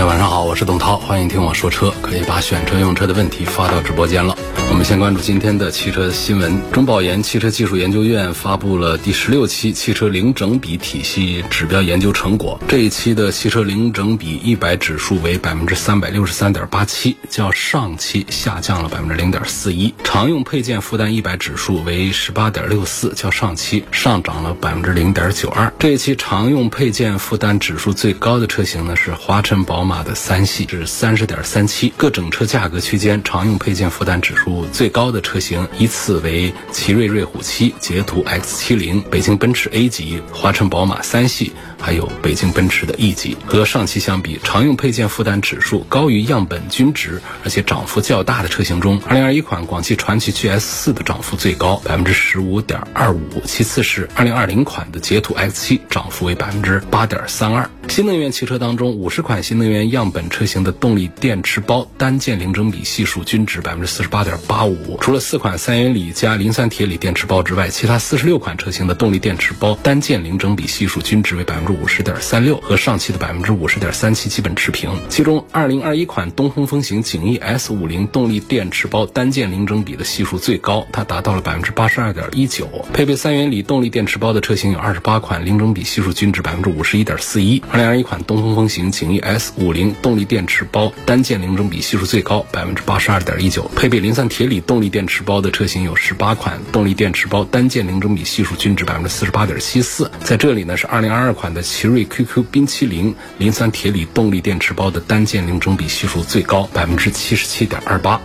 大家晚上好，我是董涛，欢迎听我说车，可以把选车用车的问题发到直播间了。我们先关注今天的汽车新闻。中保研汽车技术研究院发布了第十六期汽车零整比体系指标研究成果。这一期的汽车零整比一百指数为百分之三百六十三点八七，较上期下降了百分之零点四一。常用配件负担一百指数为十八点六四，较上期上涨了百分之零点九二。这一期常用配件负担指数最高的车型呢是华晨宝马的三系，是三十点三七。各整车价格区间常用配件负担指数。最高的车型依次为奇瑞瑞虎七、捷途 X 七零、北京奔驰 A 级、华晨宝马三系，还有北京奔驰的 E 级。和上期相比，常用配件负担指数高于样本均值，而且涨幅较大的车型中，2021款广汽传祺 GS 四的涨幅最高，百分之十五点二五，其次是2020款的捷途 X 七，涨幅为百分之八点三二。新能源汽车当中，五十款新能源样本车型的动力电池包单件零整比系数均值百分之四十八点八五。除了四款三元锂加磷酸铁锂电池包之外，其他四十六款车型的动力电池包单件零整比系数均值为百分之五十点三六，和上期的百分之五十点三七基本持平。其中，二零二一款东风风行景逸 S 五零动力电池包单件零整比的系数最高，它达到了百分之八十二点一九。配备三元锂动力电池包的车型有二十八款，零整比系数均值百分之五十一点四一。零二一款东风风行景逸 S 五零动力电池包单件零整比系数最高，百分之八十二点一九。配备磷酸铁锂动力电池包的车型有十八款，动力电池包单件零整比系数均值百分之四十八点七四。在这里呢，是二零二二款的奇瑞 QQ 冰淇淋磷酸铁锂动力电池包的单件零整比系数最高，百分之七十七点二八。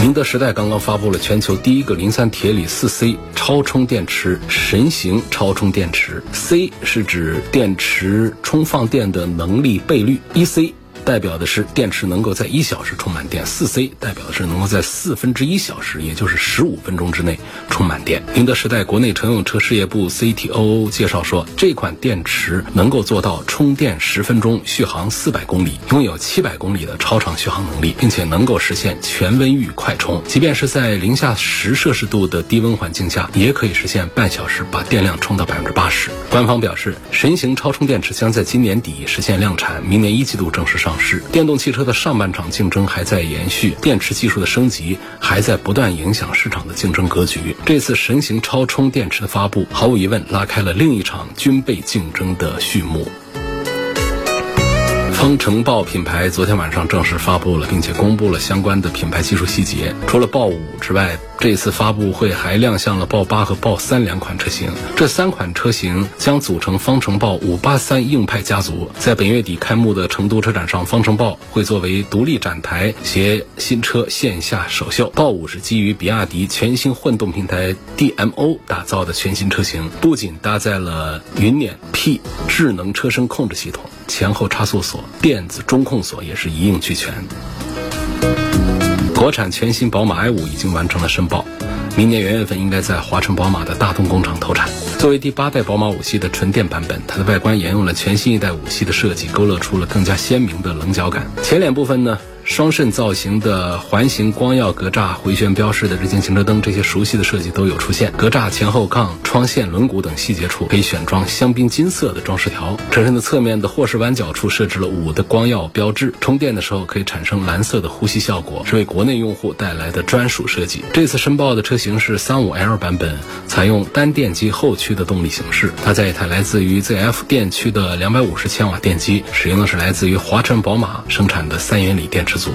宁德时代刚刚发布了全球第一个磷酸铁锂四 C 超充电池神行超充电池，C 是指电池充放电的能力倍率，一 C。代表的是电池能够在一小时充满电，四 C 代表的是能够在四分之一小时，也就是十五分钟之内充满电。宁德时代国内乘用车事业部 CTO 介绍说，这款电池能够做到充电十分钟，续航四百公里，拥有七百公里的超长续航能力，并且能够实现全温域快充，即便是在零下十摄氏度的低温环境下，也可以实现半小时把电量充到百分之八十。官方表示，神行超充电池将在今年底实现量产，明年一季度正式上。是电动汽车的上半场竞争还在延续，电池技术的升级还在不断影响市场的竞争格局。这次神行超充电池的发布，毫无疑问拉开了另一场军备竞争的序幕。方程豹品牌昨天晚上正式发布了，并且公布了相关的品牌技术细节。除了豹五之外，这次发布会还亮相了豹八和豹三两款车型。这三款车型将组成方程豹五八三硬派家族。在本月底开幕的成都车展上，方程豹会作为独立展台携新车线下首秀。豹五是基于比亚迪全新混动平台 DMO 打造的全新车型，不仅搭载了云辇 P 智能车身控制系统。前后差速锁、电子中控锁也是一应俱全。国产全新宝马 i 五已经完成了申报，明年元月份应该在华晨宝马的大同工厂投产。作为第八代宝马五系的纯电版本，它的外观沿用了全新一代五系的设计，勾勒出了更加鲜明的棱角感。前脸部分呢？双肾造型的环形光耀格栅、回旋标式的日间行车灯，这些熟悉的设计都有出现。格栅前后杠、窗线、轮毂等细节处可以选装香槟金色的装饰条。车身的侧面的霍氏弯角处设置了五的光耀标志。充电的时候可以产生蓝色的呼吸效果，是为国内用户带来的专属设计。这次申报的车型是三五 L 版本，采用单电机后驱的动力形式。搭载一台来自于 ZF 电驱的两百五十千瓦电机，使用的是来自于华晨宝马生产的三元锂电池组。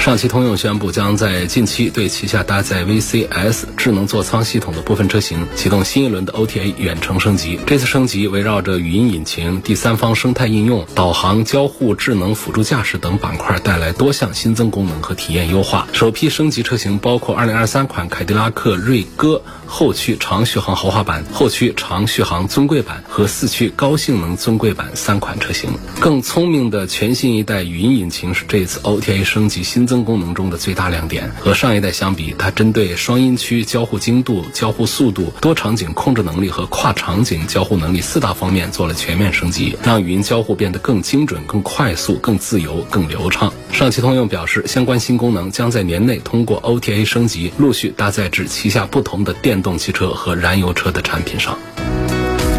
上汽通用宣布，将在近期对旗下搭载 VCS 智能座舱系统的部分车型启动新一轮的 OTA 远程升级。这次升级围绕着语音引擎、第三方生态应用、导航、交互、智能辅助驾驶等板块，带来多项新增功能和体验优化。首批升级车型包括2023款凯迪拉克锐歌后驱长续航豪华版、后驱长续航尊贵版和四驱高性能尊贵版三款车型。更聪明的全新一代语音引擎是这次 OTA 升级新增功能中的最大亮点。和上一代相比，它针对双音区交互精度、交互速度、多场景控制能力和跨场景交互能力四大方面做了全面升级，让语音交互变得更精准、更快速、更自由、更流畅。上汽通用表示，相关新功能将在年内通过 OTA 升级，陆续搭载至旗下不同的电电动汽车和燃油车的产品上。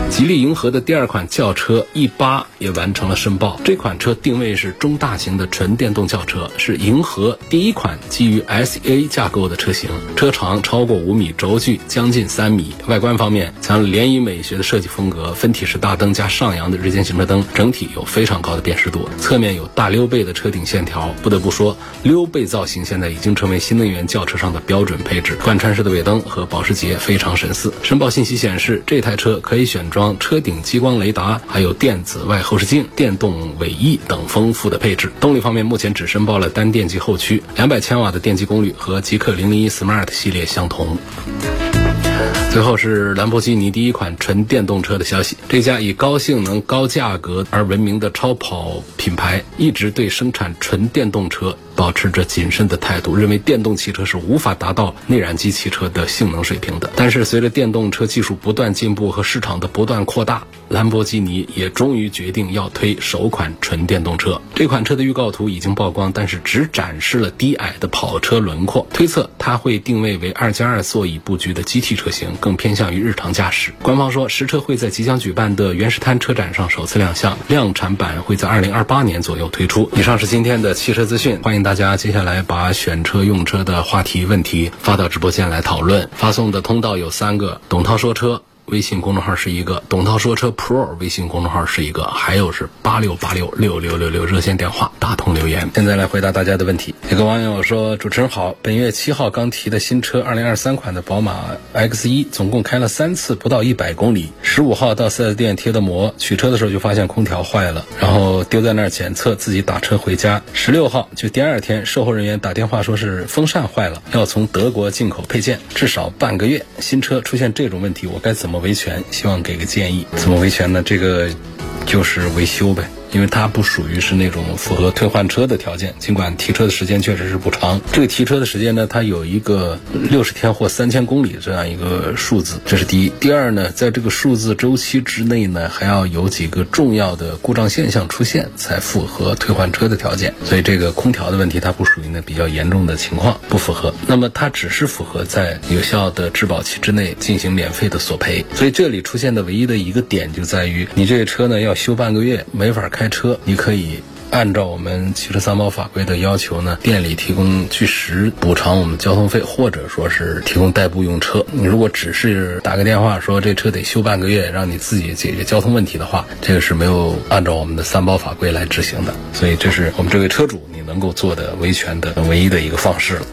吉利银河的第二款轿车 E 八也完成了申报。这款车定位是中大型的纯电动轿车，是银河第一款基于 SEA 架构的车型。车长超过五米，轴距将近三米。外观方面，采用联谊美学的设计风格，分体式大灯加上扬的日间行车灯，整体有非常高的辨识度。侧面有大溜背的车顶线条，不得不说，溜背造型现在已经成为新能源轿车上的标准配置。贯穿式的尾灯和保时捷非常神似。申报信息显示，这台车可以选装。车顶激光雷达，还有电子外后视镜、电动尾翼等丰富的配置。动力方面，目前只申报了单电机后驱，两百千瓦的电机功率和极氪零零一 Smart 系列相同。最后是兰博基尼第一款纯电动车的消息。这家以高性能、高价格而闻名的超跑品牌，一直对生产纯电动车保持着谨慎的态度，认为电动汽车是无法达到内燃机汽车的性能水平的。但是，随着电动车技术不断进步和市场的不断扩大，兰博基尼也终于决定要推首款纯电动车。这款车的预告图已经曝光，但是只展示了低矮的跑车轮廓，推测它会定位为二加二座椅布局的 GT 车型。更偏向于日常驾驶。官方说，实车会在即将举办的原石滩车展上首次亮相，量产版会在二零二八年左右推出。以上是今天的汽车资讯，欢迎大家接下来把选车用车的话题问题发到直播间来讨论。发送的通道有三个：董涛说车。微信公众号是一个，董涛说车 Pro 微信公众号是一个，还有是八六八六六六六六热线电话打通留言。现在来回答大家的问题。有个网友说：“主持人好，本月七号刚提的新车，二零二三款的宝马 X 一，总共开了三次，不到一百公里。十五号到四 S 店贴的膜，取车的时候就发现空调坏了，然后丢在那儿检测，自己打车回家。十六号就第二天，售后人员打电话说是风扇坏了，要从德国进口配件，至少半个月。新车出现这种问题，我该怎么？”维权，希望给个建议。怎么维权呢？这个就是维修呗。因为它不属于是那种符合退换车的条件，尽管提车的时间确实是不长。这个提车的时间呢，它有一个六十天或三千公里这样一个数字，这是第一。第二呢，在这个数字周期之内呢，还要有几个重要的故障现象出现，才符合退换车的条件。所以这个空调的问题，它不属于那比较严重的情况，不符合。那么它只是符合在有效的质保期之内进行免费的索赔。所以这里出现的唯一的一个点就在于，你这个车呢要修半个月，没法开。车，你可以按照我们汽车三包法规的要求呢，店里提供据实补偿我们交通费，或者说是提供代步用车。你如果只是打个电话说这车得修半个月，让你自己解决交通问题的话，这个是没有按照我们的三包法规来执行的。所以这是我们这位车主你能够做的维权的唯一的一个方式了。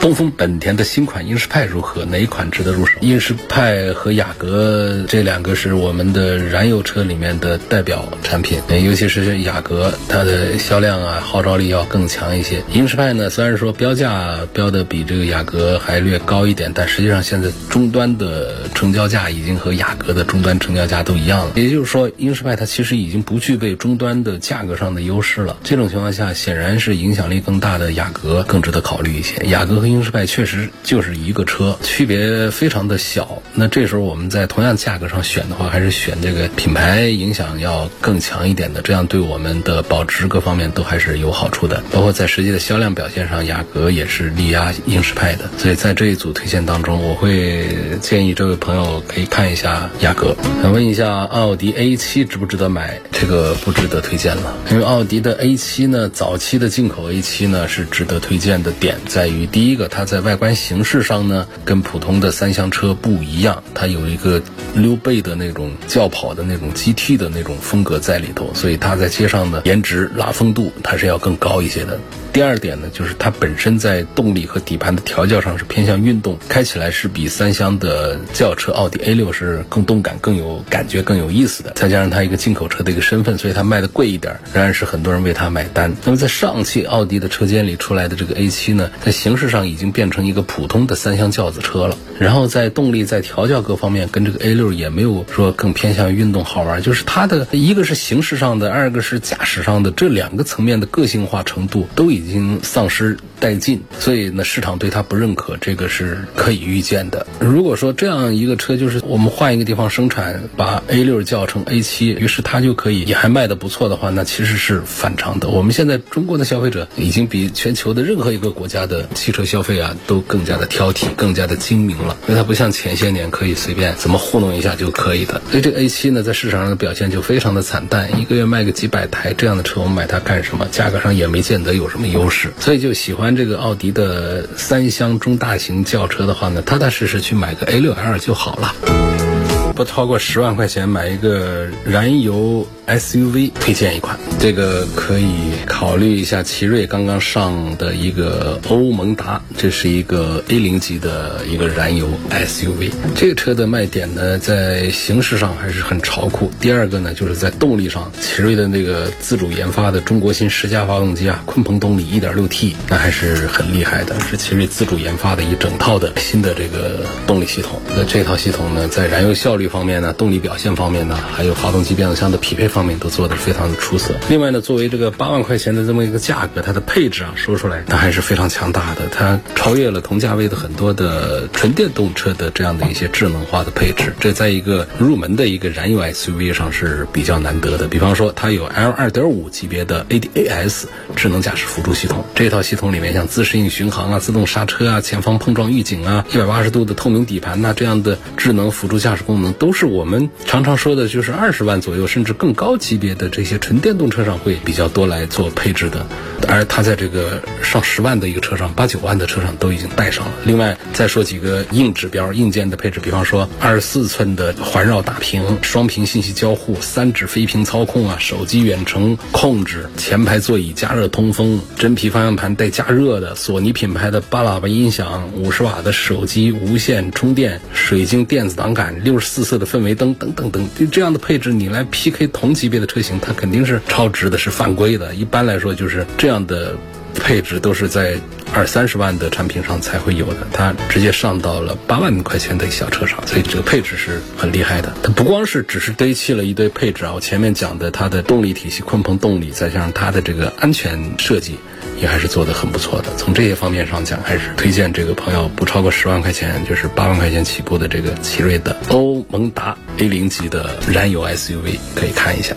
东风本田的新款英仕派如何？哪一款值得入手？英仕派和雅阁这两个是我们的燃油车里面的代表产品，尤其是雅阁，它的销量啊、号召力要更强一些。英仕派呢，虽然说标价标的比这个雅阁还略高一点，但实际上现在终端的成交价已经和雅阁的终端成交价都一样了。也就是说，英仕派它其实已经不具备终端的价格上的优势了。这种情况下，显然是影响力更大的雅阁更值得考虑一些。雅阁和英仕派确实就是一个车，区别非常的小。那这时候我们在同样价格上选的话，还是选这个品牌影响要更强一点的，这样对我们的保值各方面都还是有好处的。包括在实际的销量表现上，雅阁也是力压英仕派的。所以在这一组推荐当中，我会建议这位朋友可以看一下雅阁。想问一下，奥迪 A7 值不值得买？这个不值得推荐了，因为奥迪的 A7 呢，早期的进口 A7 呢是值得推荐的点在于。第一它在外观形式上呢，跟普通的三厢车不一样，它有一个溜背的那种轿跑的那种 GT 的那种风格在里头，所以它在街上的颜值拉风度，它是要更高一些的。第二点呢，就是它本身在动力和底盘的调教上是偏向运动，开起来是比三厢的轿车奥迪 A 六是更动感、更有感觉、更有意思的。再加上它一个进口车的一个身份，所以它卖的贵一点，仍然是很多人为它买单。那么在上汽奥迪的车间里出来的这个 A 七呢，在形式上已经变成一个普通的三厢轿子车了。然后在动力、在调教各方面，跟这个 A 六也没有说更偏向运动好玩，就是它的一个是形式上的，二个是驾驶上的，这两个层面的个性化程度都已已经丧失殆尽，所以呢，市场对它不认可，这个是可以预见的。如果说这样一个车，就是我们换一个地方生产，把 A 六叫成 A 七，于是它就可以也还卖的不错的话，那其实是反常的。我们现在中国的消费者已经比全球的任何一个国家的汽车消费啊都更加的挑剔，更加的精明了。因为它不像前些年可以随便怎么糊弄一下就可以的。所以这个 A 七呢，在市场上的表现就非常的惨淡，一个月卖个几百台这样的车，我们买它干什么？价格上也没见得有什么优势。所以就喜欢这个奥迪的三厢中大型轿车的话呢，踏踏实实去买个 A 六 L 就好了。不超过十万块钱买一个燃油 SUV，推荐一款，这个可以考虑一下。奇瑞刚刚上的一个欧盟达，这是一个 A 零级的一个燃油 SUV。这个车的卖点呢，在形式上还是很潮酷。第二个呢，就是在动力上，奇瑞的那个自主研发的中国新十佳发动机啊，鲲鹏动力 1.6T，那还是很厉害的，是奇瑞自主研发的一整套的新的这个动力系统。那这套系统呢，在燃油效率方面呢，动力表现方面呢，还有发动机变速箱的匹配方方面，都做得非常的出色。另外呢，作为这个八万块钱的这么一个价格，它的配置啊，说出来那还是非常强大的，它超越了同价位的很多的纯电动车的这样的一些智能化的配置。这在一个入门的一个燃油 SUV 上是比较难得的。比方说，它有 L 二点五级别的 ADAS 智能驾驶辅助系统，这套系统里面像自适应巡航啊、自动刹车啊、前方碰撞预警啊、一百八十度的透明底盘呐，这样的智能辅助驾驶功能，都是我们常常说的，就是二十万左右甚至更高级别的这些纯电动车上会比较多来做配置的。而它在这个上十万的一个车上，八九万的车上都已经带上了。另外再说几个硬指标、硬件的配置，比方说二十四寸的环绕大屏、双屏信息交互、三指飞屏操控啊、手机远程控制、前排座椅加热通风、真皮方向盘带加热的、索尼品牌的八喇叭音响、五十瓦的手机无线充电、水晶电子档杆、六十四色的氛围灯等等等，就这样的配置你来 PK 同级别的车型，它肯定是超值的，是犯规的。一般来说就是这样的配置都是在二三十万的产品上才会有的，它直接上到了八万块钱的小车上，所以这个配置是很厉害的。它不光是只是堆砌了一堆配置啊，我前面讲的它的动力体系鲲鹏动力，再加上它的这个安全设计，也还是做得很不错的。从这些方面上讲，还是推荐这个朋友不超过十万块钱，就是八万块钱起步的这个奇瑞的欧盟达 A 零级的燃油 SUV 可以看一下。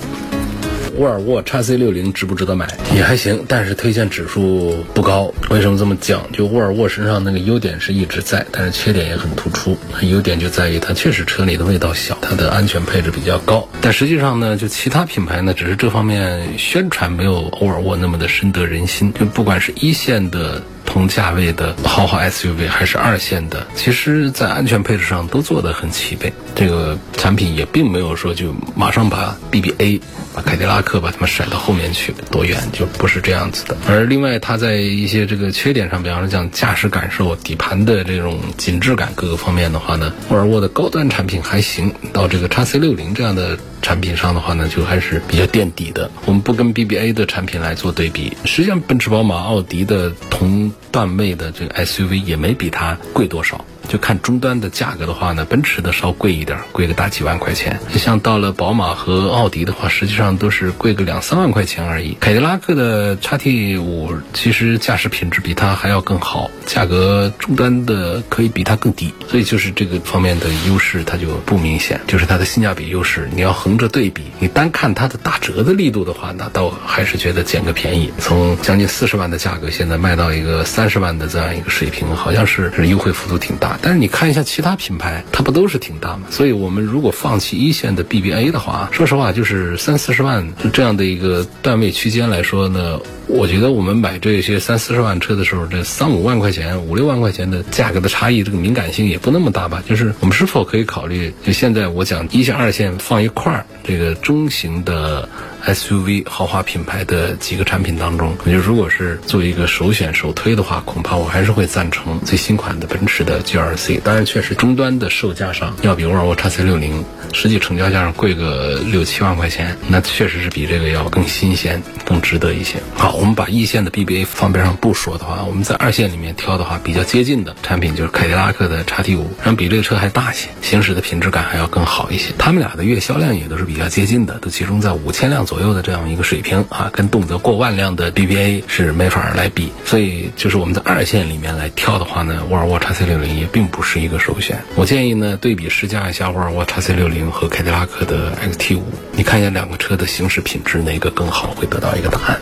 沃尔沃 x C 六零值不值得买？也还行，但是推荐指数不高。为什么这么讲？就沃尔沃身上那个优点是一直在，但是缺点也很突出。优点就在于它确实车里的味道小，它的安全配置比较高。但实际上呢，就其他品牌呢，只是这方面宣传没有沃尔沃那么的深得人心。就不管是一线的。同价位的豪华 SUV 还是二线的，其实在安全配置上都做得很齐备。这个产品也并没有说就马上把 BBA、把凯迪拉克把他们甩到后面去多远，就不是这样子的。而另外，它在一些这个缺点上，比方说讲驾驶感受、底盘的这种紧致感各个方面的话呢，沃尔沃的高端产品还行。到这个 x C 六零这样的。产品上的话呢，就还是比较垫底的。我们不跟 BBA 的产品来做对比，实际上奔驰、宝马、奥迪的同段位的这个 SUV 也没比它贵多少。就看终端的价格的话呢，奔驰的稍贵一点，贵个大几万块钱。像到了宝马和奥迪的话，实际上都是贵个两三万块钱而已。凯迪拉克的叉 T 五其实驾驶品质比它还要更好，价格终端的可以比它更低，所以就是这个方面的优势它就不明显，就是它的性价比优势。你要横着对比，你单看它的打折的力度的话，那倒还是觉得捡个便宜。从将近四十万的价格，现在卖到一个三十万的这样一个水平，好像是是优惠幅度挺大。但是你看一下其他品牌，它不都是挺大吗？所以我们如果放弃一线的 BBA 的话，说实话，就是三四十万这样的一个段位区间来说呢，我觉得我们买这些三四十万车的时候，这三五万块钱、五六万块钱的价格的差异，这个敏感性也不那么大吧？就是我们是否可以考虑，就现在我讲一线、二线放一块儿，这个中型的。SUV 豪华品牌的几个产品当中，我觉得如果是作为一个首选首推的话，恐怕我还是会赞成最新款的奔驰的 GLC。当然，确实终端的售价上要比沃尔沃 XC60 实际成交价上贵个六七万块钱，那确实是比这个要更新鲜、更值得一些。好，我们把一线的 BBA 放边上不说的话，我们在二线里面挑的话，比较接近的产品就是凯迪拉克的 XT5，然后比这个车还大些，行驶的品质感还要更好一些。他们俩的月销量也都是比较接近的，都集中在五千辆左左右的这样一个水平啊，跟动辄过万辆的 BBA 是没法来比。所以，就是我们在二线里面来挑的话呢，沃尔沃 x C 六零也并不是一个首选。我建议呢，对比试驾一下沃尔沃 x C 六零和凯迪拉克的 XT 五你看一下两个车的行驶品质哪个更好，会得到一个答案。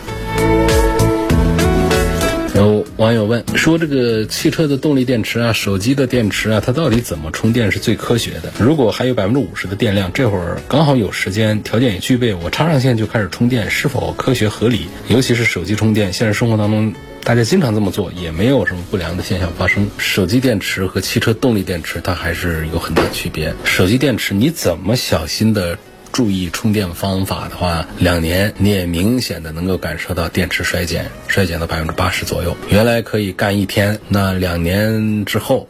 网友问说：“这个汽车的动力电池啊，手机的电池啊，它到底怎么充电是最科学的？如果还有百分之五十的电量，这会儿刚好有时间，条件也具备，我插上线就开始充电，是否科学合理？尤其是手机充电，现实生活当中大家经常这么做，也没有什么不良的现象发生。手机电池和汽车动力电池它还是有很大区别。手机电池你怎么小心的？”注意充电方法的话，两年你也明显的能够感受到电池衰减，衰减到百分之八十左右。原来可以干一天，那两年之后，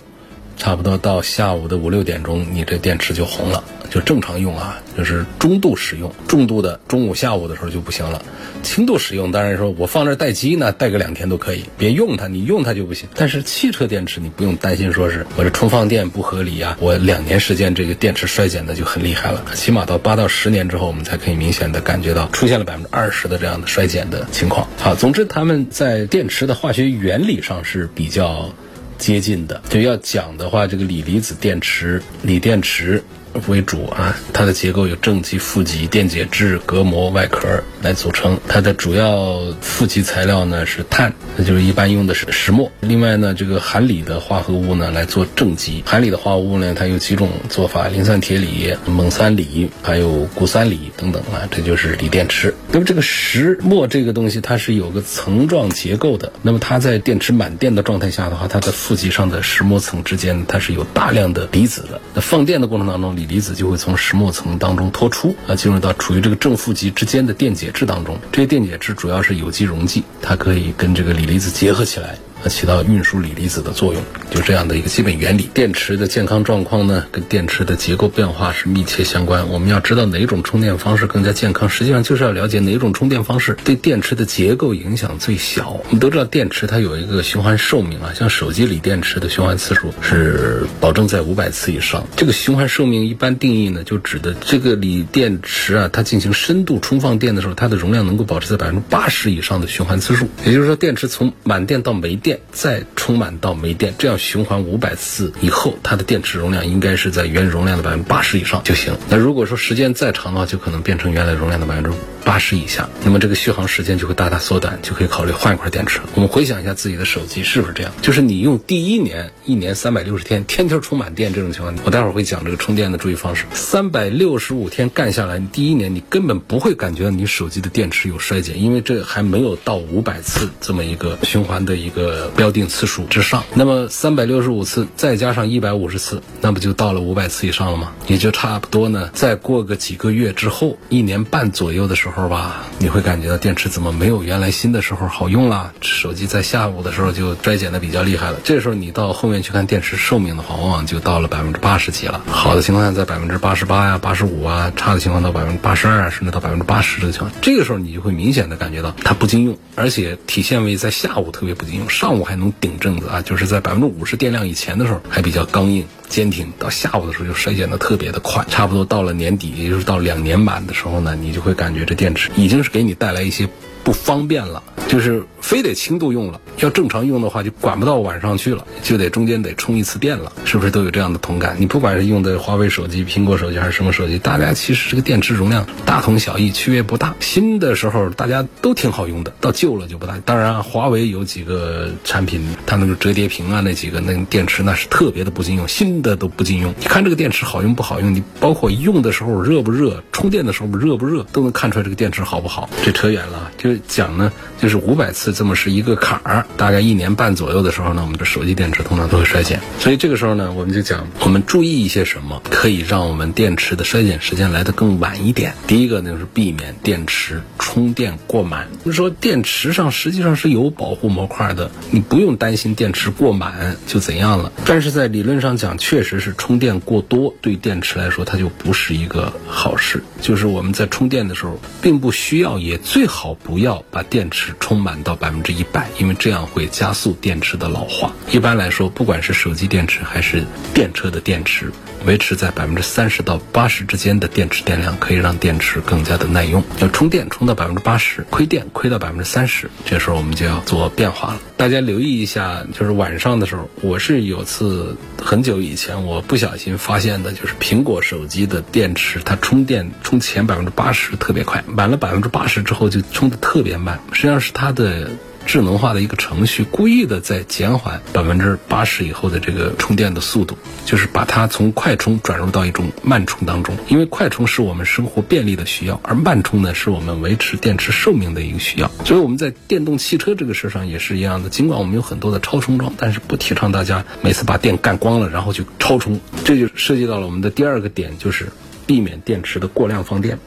差不多到下午的五六点钟，你这电池就红了。就正常用啊，就是中度使用，重度的中午下午的时候就不行了。轻度使用，当然说我放这待机呢，待个两天都可以，别用它，你用它就不行。但是汽车电池你不用担心，说是我这充放电不合理啊，我两年时间这个电池衰减的就很厉害了。起码到八到十年之后，我们才可以明显的感觉到出现了百分之二十的这样的衰减的情况。好，总之他们在电池的化学原理上是比较接近的。就要讲的话，这个锂离子电池、锂电池。为主啊，它的结构有正极、负极、电解质、隔膜、外壳来组成。它的主要负极材料呢是碳，那就是一般用的是石墨。另外呢，这个含锂的化合物呢来做正极。含锂的化合物呢，它有几种做法：磷酸铁锂、锰酸锂，还有钴酸锂等等啊，这就是锂电池。那么这个石墨这个东西，它是有个层状结构的。那么它在电池满电的状态下的话，它的负极上的石墨层之间，它是有大量的离子的。那放电的过程当中，锂离子就会从石墨层当中脱出啊，进入到处于这个正负极之间的电解质当中。这些电解质主要是有机溶剂，它可以跟这个锂离子结合起来。它起到运输锂离子的作用，就这样的一个基本原理。电池的健康状况呢，跟电池的结构变化是密切相关。我们要知道哪种充电方式更加健康，实际上就是要了解哪种充电方式对电池的结构影响最小。我们都知道电池它有一个循环寿命啊，像手机锂电池的循环次数是保证在五百次以上。这个循环寿命一般定义呢，就指的这个锂电池啊，它进行深度充放电的时候，它的容量能够保持在百分之八十以上的循环次数。也就是说，电池从满电到没电。再充满到没电，这样循环五百次以后，它的电池容量应该是在原容量的百分之八十以上就行。那如果说时间再长的话，就可能变成原来容量的百分之五八十以下，那么这个续航时间就会大大缩短，就可以考虑换一块电池。我们回想一下自己的手机是不是这样？就是你用第一年，一年三百六十天，天天充满电这种情况，我待会儿会讲这个充电的注意方式。三百六十五天干下来，你第一年你根本不会感觉到你手机的电池有衰减，因为这还没有到五百次这么一个循环的一个标定次数之上。那么三百六十五次再加上一百五十次，那不就到了五百次以上了吗？也就差不多呢。再过个几个月之后，一年半左右的时候。时候吧，你会感觉到电池怎么没有原来新的时候好用了？手机在下午的时候就衰减的比较厉害了。这时候你到后面去看电池寿命的话，往往就到了百分之八十几了。好的情况下在百分之八十八呀、八十五啊，差的情况到百分之八十二，甚至到百分之八十这个情况。这个时候你就会明显的感觉到它不经用，而且体现为在下午特别不经用，上午还能顶阵子啊，就是在百分之五十电量以前的时候还比较刚硬。坚挺到下午的时候就衰减的特别的快，差不多到了年底，也就是到两年满的时候呢，你就会感觉这电池已经是给你带来一些不方便了，就是。非得轻度用了，要正常用的话就管不到晚上去了，就得中间得充一次电了，是不是都有这样的同感？你不管是用的华为手机、苹果手机还是什么手机，大家其实这个电池容量大同小异，区别不大。新的时候大家都挺好用的，到旧了就不大。当然，华为有几个产品，它那个折叠屏啊，那几个那电池那是特别的不经用，新的都不经用。你看这个电池好用不好用？你包括用的时候热不热，充电的时候热不热，都能看出来这个电池好不好。这扯远了，就讲呢，就是五百次。这么是一个坎儿，大概一年半左右的时候呢，我们的手机电池通常都会衰减。所以这个时候呢，我们就讲我们注意一些什么，可以让我们电池的衰减时间来得更晚一点。第一个呢，就是避免电池充电过满。就是说电池上实际上是有保护模块的，你不用担心电池过满就怎样了。但是在理论上讲，确实是充电过多对电池来说它就不是一个好事。就是我们在充电的时候，并不需要，也最好不要要把电池充满到百分之一百，因为这样会加速电池的老化。一般来说，不管是手机电池还是电车的电池，维持在百分之三十到八十之间的电池电量，可以让电池更加的耐用。要充电充到百分之八十，亏电亏到百分之三十，这时候我们就要做变化了。大家留意一下，就是晚上的时候，我是有次很久以前我不小心发现的，就是苹果手机的电池它充电充前百分之八十特别快，满了百分之八十之后就充的特特别慢，实际上是它的。智能化的一个程序，故意的在减缓百分之八十以后的这个充电的速度，就是把它从快充转入到一种慢充当中。因为快充是我们生活便利的需要，而慢充呢是我们维持电池寿命的一个需要。所以我们在电动汽车这个事上也是一样的。尽管我们有很多的超充桩，但是不提倡大家每次把电干光了然后去超充。这就涉及到了我们的第二个点，就是避免电池的过量放电。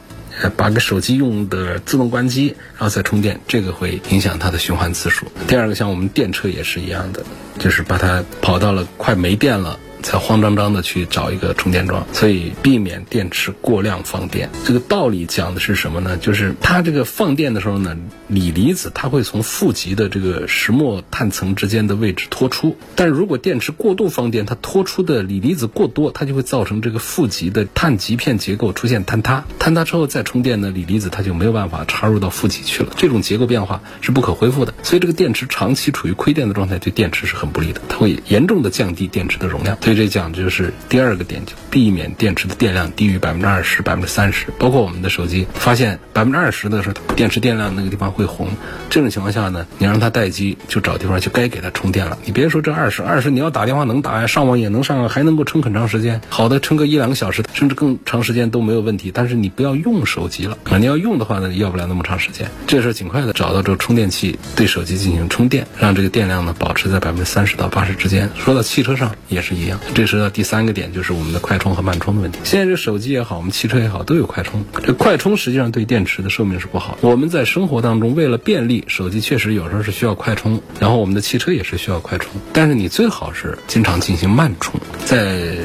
把个手机用的自动关机，然后再充电，这个会影响它的循环次数。第二个，像我们电车也是一样的，就是把它跑到了快没电了。才慌张张的去找一个充电桩，所以避免电池过量放电。这个道理讲的是什么呢？就是它这个放电的时候呢，锂离子它会从负极的这个石墨碳层之间的位置脱出。但如果电池过度放电，它脱出的锂离子过多，它就会造成这个负极的碳极片结构出现坍塌。坍塌之后再充电呢，锂离子它就没有办法插入到负极去了。这种结构变化是不可恢复的。所以这个电池长期处于亏电的状态，对电池是很不利的，它会严重的降低电池的容量。所以。这讲的就是第二个点，就避免电池的电量低于百分之二十、百分之三十。包括我们的手机，发现百分之二十的时候，电池电量那个地方会红。这种情况下呢，你让它待机，就找地方就该给它充电了。你别说这二十二十，你要打电话能打呀，上网也能上，还能够撑很长时间。好的，撑个一两个小时，甚至更长时间都没有问题。但是你不要用手机了啊！你要用的话呢，要不了那么长时间。这时候尽快的找到这个充电器，对手机进行充电，让这个电量呢保持在百分之三十到八十之间。说到汽车上也是一样。这是第三个点，就是我们的快充和慢充的问题。现在这手机也好，我们汽车也好，都有快充。这快充实际上对电池的寿命是不好。我们在生活当中为了便利，手机确实有时候是需要快充，然后我们的汽车也是需要快充。但是你最好是经常进行慢充，在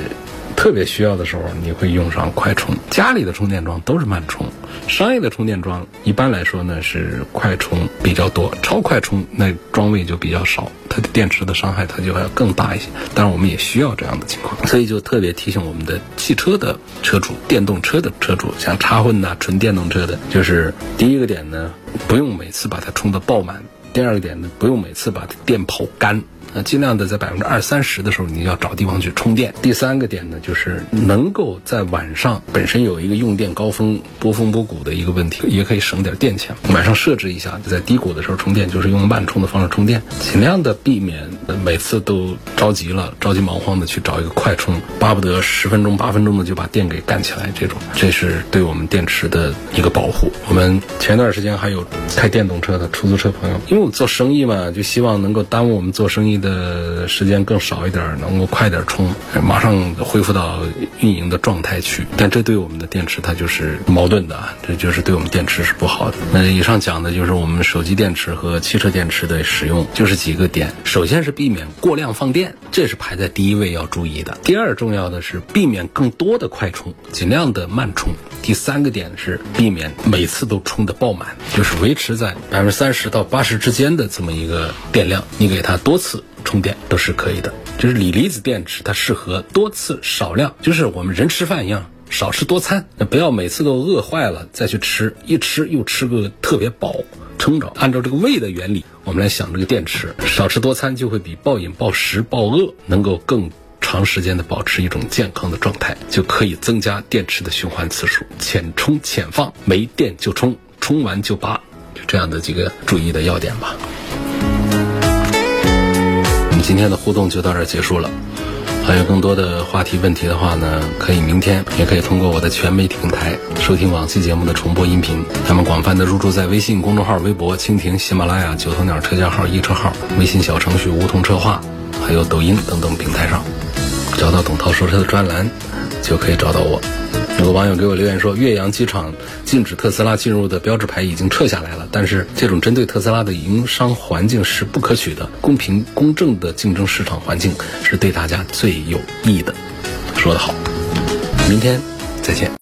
特别需要的时候，你会用上快充。家里的充电桩都是慢充。商业的充电桩一般来说呢是快充比较多，超快充那桩位就比较少，它的电池的伤害它就要更大一些。当然我们也需要这样的情况，所以就特别提醒我们的汽车的车主、电动车的车主，像插混呐、纯电动车的，就是第一个点呢，不用每次把它充的爆满；第二个点呢，不用每次把电跑干。那尽量的在百分之二三十的时候，你要找地方去充电。第三个点呢，就是能够在晚上本身有一个用电高峰、波峰波谷的一个问题，也可以省点电钱。晚上设置一下，在低谷的时候充电，就是用慢充的方式充电，尽量的避免每次都着急了、着急忙慌的去找一个快充，巴不得十分钟、八分钟的就把电给干起来。这种，这是对我们电池的一个保护。我们前段时间还有开电动车的出租车朋友，因为我们做生意嘛，就希望能够耽误我们做生意。的时间更少一点，能够快点充，马上恢复到运营的状态去。但这对我们的电池它就是矛盾的，这就是对我们电池是不好的。那以上讲的就是我们手机电池和汽车电池的使用，就是几个点。首先是避免过量放电，这是排在第一位要注意的。第二重要的是避免更多的快充，尽量的慢充。第三个点是避免每次都充的爆满，就是维持在百分之三十到八十之间的这么一个电量，你给它多次。充电都是可以的，就是锂离子电池，它适合多次少量，就是我们人吃饭一样，少吃多餐，那不要每次都饿坏了再去吃，一吃又吃个特别饱，撑着。按照这个胃的原理，我们来想这个电池，少吃多餐就会比暴饮暴食暴饿能够更长时间的保持一种健康的状态，就可以增加电池的循环次数，浅充浅放，没电就充，充完就拔，就这样的几个注意的要点吧。今天的互动就到这儿结束了。还有更多的话题问题的话呢，可以明天也可以通过我的全媒体平台收听往期节目的重播音频。他们广泛的入驻在微信公众号、微博、蜻蜓、喜马拉雅、九头鸟车架号、易车号、微信小程序梧桐车话，还有抖音等等平台上，找到董涛说车的专栏，就可以找到我。有个网友给我留言说，岳阳机场禁止特斯拉进入的标志牌已经撤下来了，但是这种针对特斯拉的营商环境是不可取的。公平公正的竞争市场环境是对大家最有益的。说得好，明天再见。